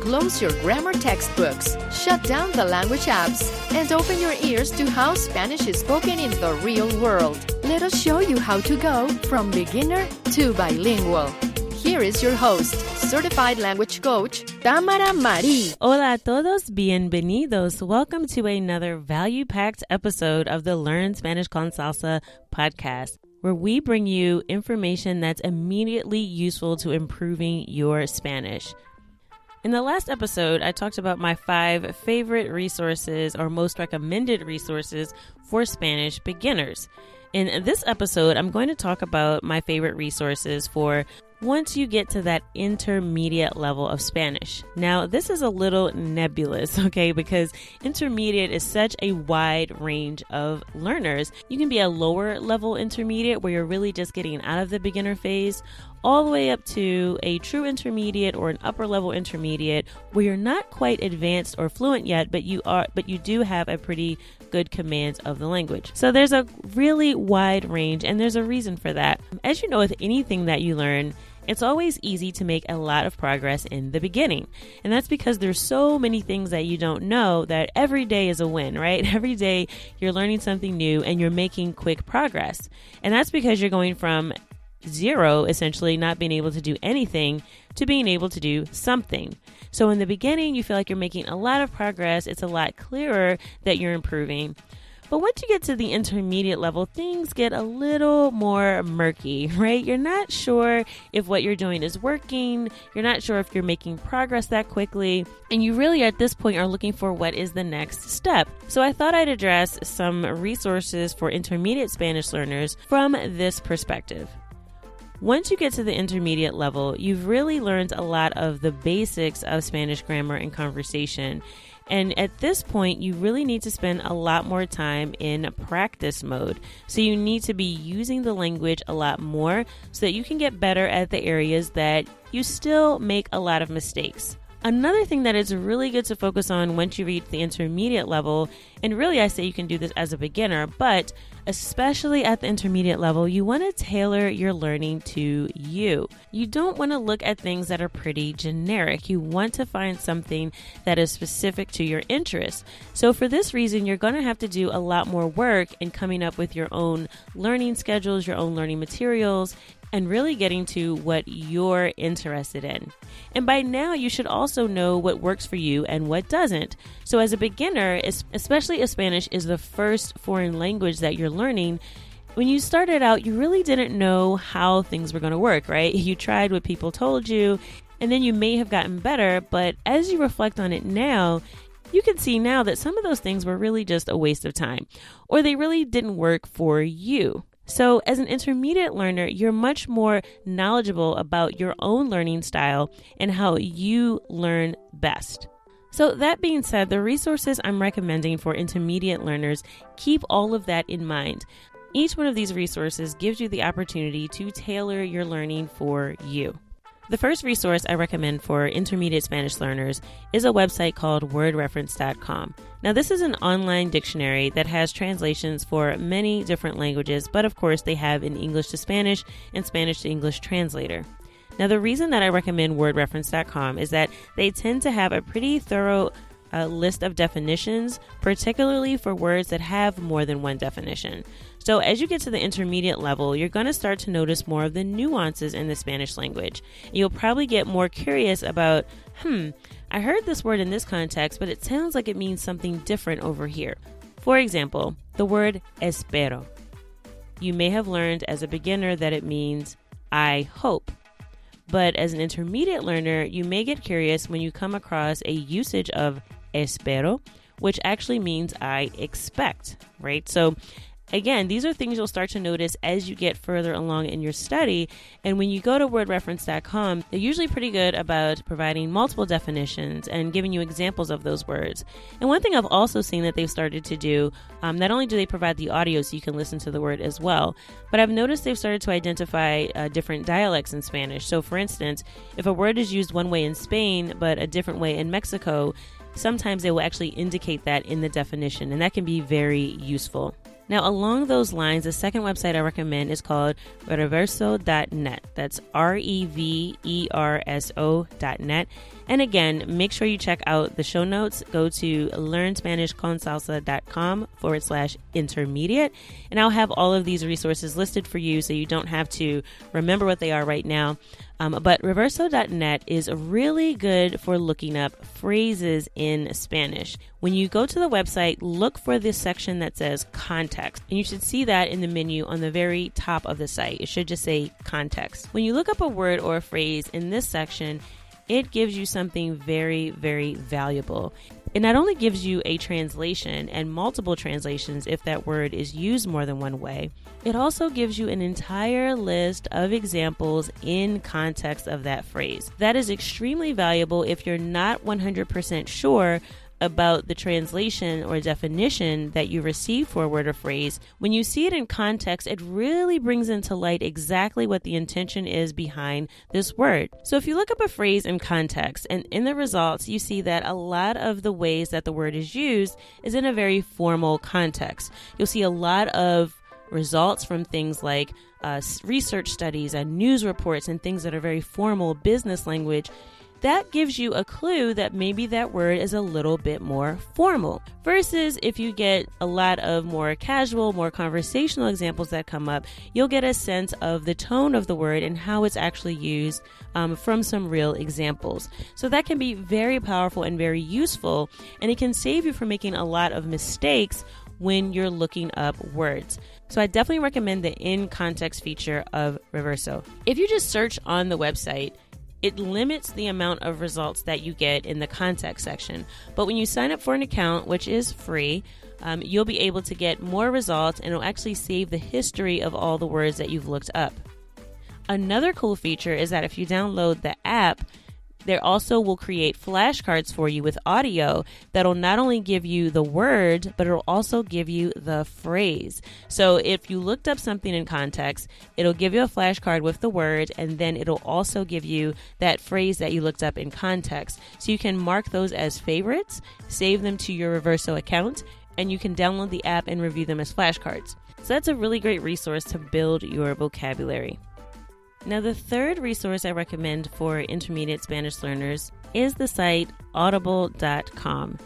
Close your grammar textbooks, shut down the language apps, and open your ears to how Spanish is spoken in the real world. Let us show you how to go from beginner to bilingual. Here is your host, certified language coach, Tamara Marie. Hola a todos, bienvenidos. Welcome to another value packed episode of the Learn Spanish con Salsa podcast, where we bring you information that's immediately useful to improving your Spanish. In the last episode, I talked about my five favorite resources or most recommended resources for Spanish beginners. In this episode, I'm going to talk about my favorite resources for once you get to that intermediate level of Spanish. Now, this is a little nebulous, okay, because intermediate is such a wide range of learners. You can be a lower level intermediate where you're really just getting out of the beginner phase, all the way up to a true intermediate or an upper level intermediate where you're not quite advanced or fluent yet, but you are but you do have a pretty good command of the language. So there's a really wide range and there's a reason for that. As you know with anything that you learn, it's always easy to make a lot of progress in the beginning. And that's because there's so many things that you don't know that every day is a win, right? Every day you're learning something new and you're making quick progress. And that's because you're going from zero, essentially not being able to do anything, to being able to do something. So in the beginning, you feel like you're making a lot of progress. It's a lot clearer that you're improving. But once you get to the intermediate level, things get a little more murky, right? You're not sure if what you're doing is working. You're not sure if you're making progress that quickly. And you really, at this point, are looking for what is the next step. So I thought I'd address some resources for intermediate Spanish learners from this perspective. Once you get to the intermediate level, you've really learned a lot of the basics of Spanish grammar and conversation. And at this point, you really need to spend a lot more time in practice mode. So you need to be using the language a lot more so that you can get better at the areas that you still make a lot of mistakes. Another thing that is really good to focus on once you reach the intermediate level, and really I say you can do this as a beginner, but especially at the intermediate level, you want to tailor your learning to you. You don't want to look at things that are pretty generic. You want to find something that is specific to your interests. So, for this reason, you're going to have to do a lot more work in coming up with your own learning schedules, your own learning materials, and really getting to what you're interested in. And by now, you should also know what works for you and what doesn't. So, as a beginner, especially if Spanish is the first foreign language that you're learning, when you started out, you really didn't know how things were going to work, right? You tried what people told you and then you may have gotten better, but as you reflect on it now, you can see now that some of those things were really just a waste of time, or they really didn't work for you. So, as an intermediate learner, you're much more knowledgeable about your own learning style and how you learn best. So, that being said, the resources I'm recommending for intermediate learners keep all of that in mind. Each one of these resources gives you the opportunity to tailor your learning for you. The first resource I recommend for intermediate Spanish learners is a website called wordreference.com. Now, this is an online dictionary that has translations for many different languages, but of course, they have an English to Spanish and Spanish to English translator. Now, the reason that I recommend wordreference.com is that they tend to have a pretty thorough uh, list of definitions, particularly for words that have more than one definition. So, as you get to the intermediate level, you're going to start to notice more of the nuances in the Spanish language. You'll probably get more curious about, hmm, I heard this word in this context, but it sounds like it means something different over here. For example, the word espero. You may have learned as a beginner that it means I hope. But as an intermediate learner, you may get curious when you come across a usage of espero, which actually means I expect, right? So Again, these are things you'll start to notice as you get further along in your study. And when you go to wordreference.com, they're usually pretty good about providing multiple definitions and giving you examples of those words. And one thing I've also seen that they've started to do, um, not only do they provide the audio so you can listen to the word as well, but I've noticed they've started to identify uh, different dialects in Spanish. So, for instance, if a word is used one way in Spain but a different way in Mexico, sometimes they will actually indicate that in the definition, and that can be very useful. Now, along those lines, the second website I recommend is called reverso.net. That's R E V E R S O.net. And again, make sure you check out the show notes. Go to learnspanishconsalsa.com forward slash intermediate. And I'll have all of these resources listed for you so you don't have to remember what they are right now. Um, but reverso.net is really good for looking up phrases in Spanish. When you go to the website, look for this section that says context. And you should see that in the menu on the very top of the site. It should just say context. When you look up a word or a phrase in this section, it gives you something very, very valuable. It not only gives you a translation and multiple translations if that word is used more than one way, it also gives you an entire list of examples in context of that phrase. That is extremely valuable if you're not 100% sure about the translation or definition that you receive for a word or phrase, when you see it in context, it really brings into light exactly what the intention is behind this word. So if you look up a phrase in context and in the results, you see that a lot of the ways that the word is used is in a very formal context. You'll see a lot of results from things like uh, research studies and news reports and things that are very formal business language that gives you a clue that maybe that word is a little bit more formal. Versus if you get a lot of more casual, more conversational examples that come up, you'll get a sense of the tone of the word and how it's actually used um, from some real examples. So that can be very powerful and very useful, and it can save you from making a lot of mistakes when you're looking up words. So I definitely recommend the in context feature of Reverso. If you just search on the website, it limits the amount of results that you get in the context section. But when you sign up for an account, which is free, um, you'll be able to get more results and it'll actually save the history of all the words that you've looked up. Another cool feature is that if you download the app, they also will create flashcards for you with audio that'll not only give you the word, but it'll also give you the phrase. So if you looked up something in context, it'll give you a flashcard with the word, and then it'll also give you that phrase that you looked up in context. So you can mark those as favorites, save them to your Reverso account, and you can download the app and review them as flashcards. So that's a really great resource to build your vocabulary. Now, the third resource I recommend for intermediate Spanish learners is the site audible.com.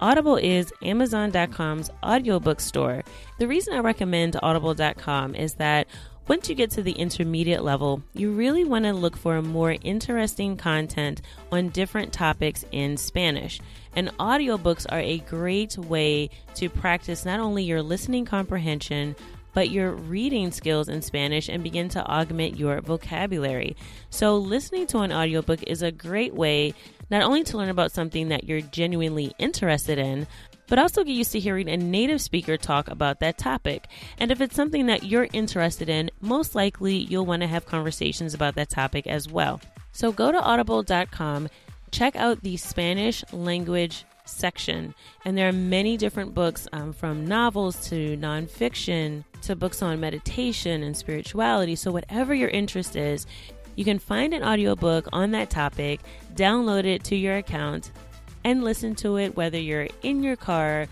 Audible is Amazon.com's audiobook store. The reason I recommend audible.com is that once you get to the intermediate level, you really want to look for more interesting content on different topics in Spanish. And audiobooks are a great way to practice not only your listening comprehension, but your reading skills in Spanish and begin to augment your vocabulary. So, listening to an audiobook is a great way not only to learn about something that you're genuinely interested in, but also get used to hearing a native speaker talk about that topic. And if it's something that you're interested in, most likely you'll want to have conversations about that topic as well. So go to audible.com, check out the Spanish language section, and there are many different books um, from novels to nonfiction to books on meditation and spirituality. So, whatever your interest is, you can find an audiobook on that topic, download it to your account, and listen to it whether you're in your car,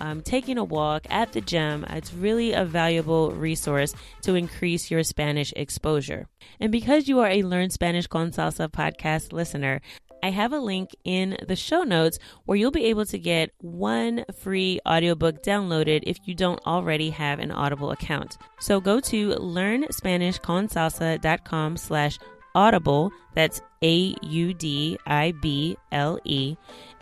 um, taking a walk at the gym. It's really a valuable resource to increase your Spanish exposure. And because you are a Learn Spanish con Salsa podcast listener, I have a link in the show notes where you'll be able to get one free audiobook downloaded if you don't already have an Audible account. So go to learnspanishconsalsa.com slash audible, that's A-U-D-I-B-L-E,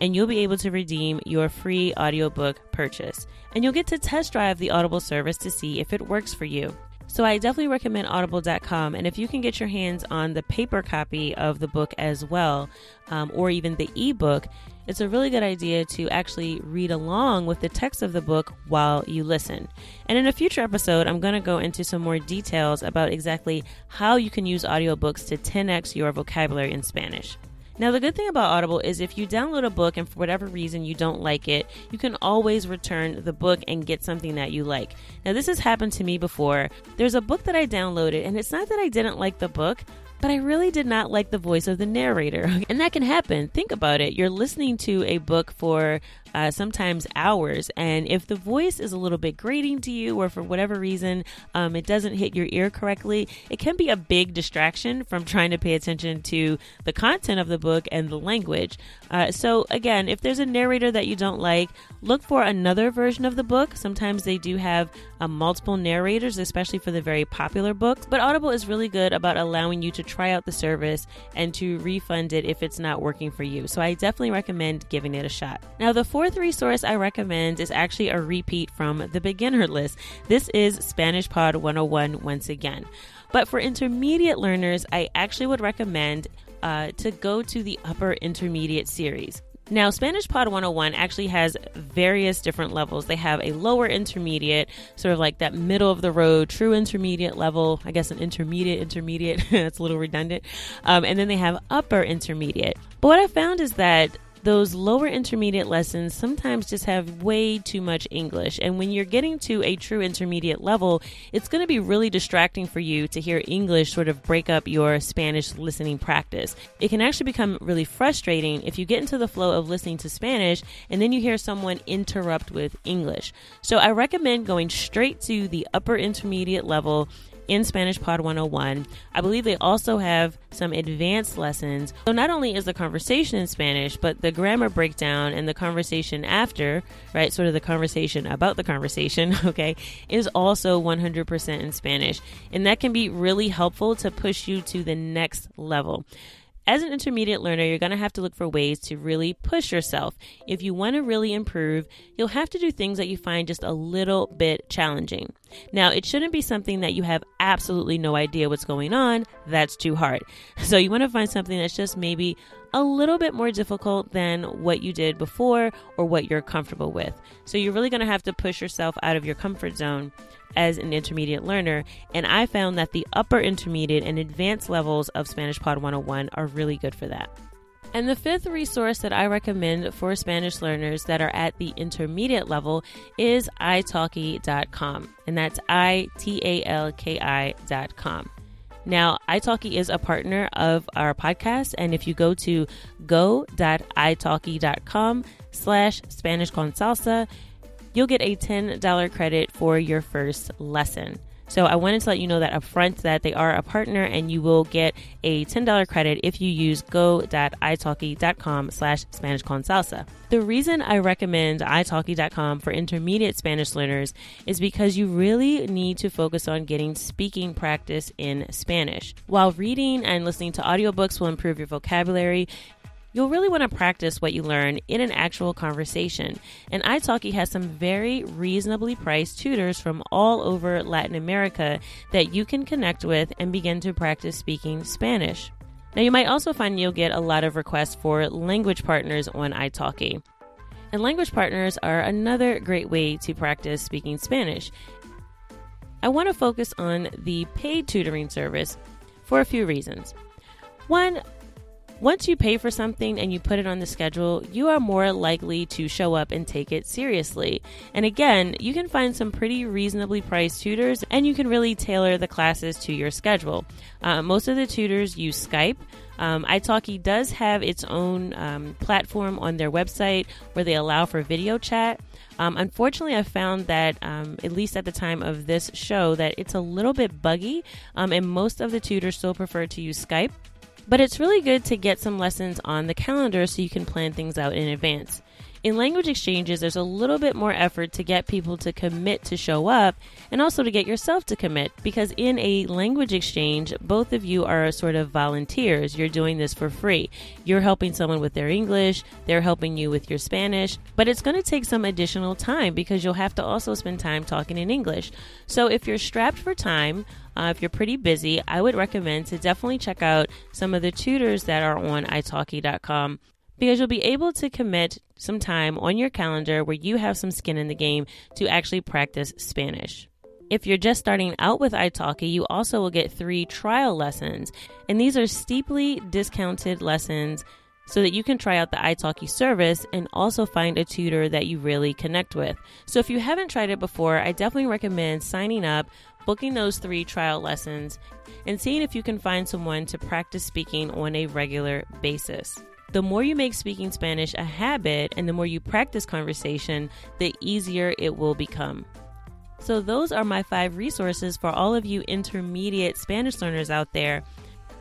and you'll be able to redeem your free audiobook purchase. And you'll get to test drive the Audible service to see if it works for you. So I definitely recommend audible.com. And if you can get your hands on the paper copy of the book as well, um, or even the ebook, it's a really good idea to actually read along with the text of the book while you listen. And in a future episode, I'm going to go into some more details about exactly how you can use audiobooks to 10x your vocabulary in Spanish. Now, the good thing about Audible is if you download a book and for whatever reason you don't like it, you can always return the book and get something that you like. Now, this has happened to me before. There's a book that I downloaded, and it's not that I didn't like the book, but I really did not like the voice of the narrator. And that can happen. Think about it. You're listening to a book for uh, sometimes hours. And if the voice is a little bit grating to you, or for whatever reason um, it doesn't hit your ear correctly, it can be a big distraction from trying to pay attention to the content of the book and the language. Uh, so, again, if there's a narrator that you don't like, look for another version of the book. Sometimes they do have uh, multiple narrators, especially for the very popular books. But Audible is really good about allowing you to try out the service and to refund it if it's not working for you. So, I definitely recommend giving it a shot. Now, the fourth fourth resource I recommend is actually a repeat from the beginner list. This is Spanish Pod 101 once again. But for intermediate learners, I actually would recommend uh, to go to the upper intermediate series. Now, Spanish Pod 101 actually has various different levels. They have a lower intermediate, sort of like that middle of the road, true intermediate level, I guess an intermediate intermediate. That's a little redundant. Um, and then they have upper intermediate. But what I found is that those lower intermediate lessons sometimes just have way too much English. And when you're getting to a true intermediate level, it's going to be really distracting for you to hear English sort of break up your Spanish listening practice. It can actually become really frustrating if you get into the flow of listening to Spanish and then you hear someone interrupt with English. So I recommend going straight to the upper intermediate level in Spanish Pod 101. I believe they also have some advanced lessons. So not only is the conversation in Spanish, but the grammar breakdown and the conversation after, right, sort of the conversation about the conversation, okay, is also 100% in Spanish. And that can be really helpful to push you to the next level as an intermediate learner, you're going to have to look for ways to really push yourself. If you want to really improve, you'll have to do things that you find just a little bit challenging. Now, it shouldn't be something that you have absolutely no idea what's going on. That's too hard. So, you want to find something that's just maybe a little bit more difficult than what you did before or what you're comfortable with. So, you're really going to have to push yourself out of your comfort zone as an intermediate learner, and I found that the upper intermediate and advanced levels of Spanish Pod 101 are really good for that. And the fifth resource that I recommend for Spanish learners that are at the intermediate level is italki.com. And that's I T A L K I.com. Now, italki is a partner of our podcast. And if you go to go.italki.com slash Spanish con salsa, you'll get a $10 credit for your first lesson. So I wanted to let you know that upfront that they are a partner and you will get a $10 credit if you use go.italki.com slash Spanish con salsa. The reason I recommend italki.com for intermediate Spanish learners is because you really need to focus on getting speaking practice in Spanish. While reading and listening to audiobooks will improve your vocabulary, you'll really want to practice what you learn in an actual conversation. And italki has some very reasonably priced tutors from all over Latin America that you can connect with and begin to practice speaking Spanish. Now, you might also find you'll get a lot of requests for language partners on italki. And language partners are another great way to practice speaking Spanish. I want to focus on the paid tutoring service for a few reasons. One, once you pay for something and you put it on the schedule, you are more likely to show up and take it seriously. And again, you can find some pretty reasonably priced tutors and you can really tailor the classes to your schedule. Uh, most of the tutors use Skype. Um, italki does have its own um, platform on their website where they allow for video chat. Um, unfortunately, I found that, um, at least at the time of this show, that it's a little bit buggy, um, and most of the tutors still prefer to use Skype. But it's really good to get some lessons on the calendar so you can plan things out in advance. In language exchanges, there's a little bit more effort to get people to commit to show up and also to get yourself to commit because in a language exchange, both of you are sort of volunteers. You're doing this for free. You're helping someone with their English, they're helping you with your Spanish, but it's going to take some additional time because you'll have to also spend time talking in English. So if you're strapped for time, uh, if you're pretty busy, I would recommend to definitely check out some of the tutors that are on italki.com because you'll be able to commit some time on your calendar where you have some skin in the game to actually practice Spanish. If you're just starting out with italki, you also will get three trial lessons, and these are steeply discounted lessons so that you can try out the italki service and also find a tutor that you really connect with. So if you haven't tried it before, I definitely recommend signing up, booking those three trial lessons, and seeing if you can find someone to practice speaking on a regular basis. The more you make speaking Spanish a habit and the more you practice conversation, the easier it will become. So, those are my five resources for all of you intermediate Spanish learners out there.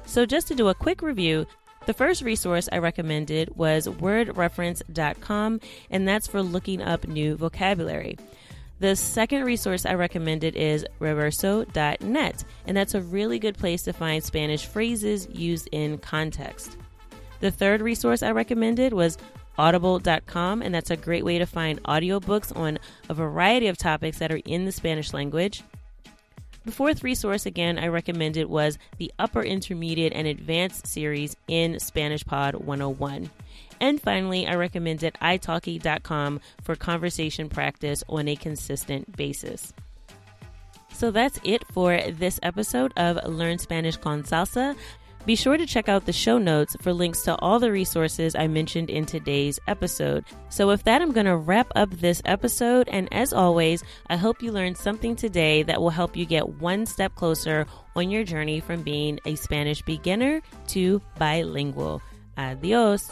So, just to do a quick review, the first resource I recommended was wordreference.com, and that's for looking up new vocabulary. The second resource I recommended is reverso.net, and that's a really good place to find Spanish phrases used in context. The third resource I recommended was audible.com, and that's a great way to find audiobooks on a variety of topics that are in the Spanish language. The fourth resource, again, I recommended was the Upper Intermediate and Advanced series in Spanish Pod 101. And finally, I recommended italki.com for conversation practice on a consistent basis. So that's it for this episode of Learn Spanish con Salsa. Be sure to check out the show notes for links to all the resources I mentioned in today's episode. So, with that, I'm going to wrap up this episode. And as always, I hope you learned something today that will help you get one step closer on your journey from being a Spanish beginner to bilingual. Adios.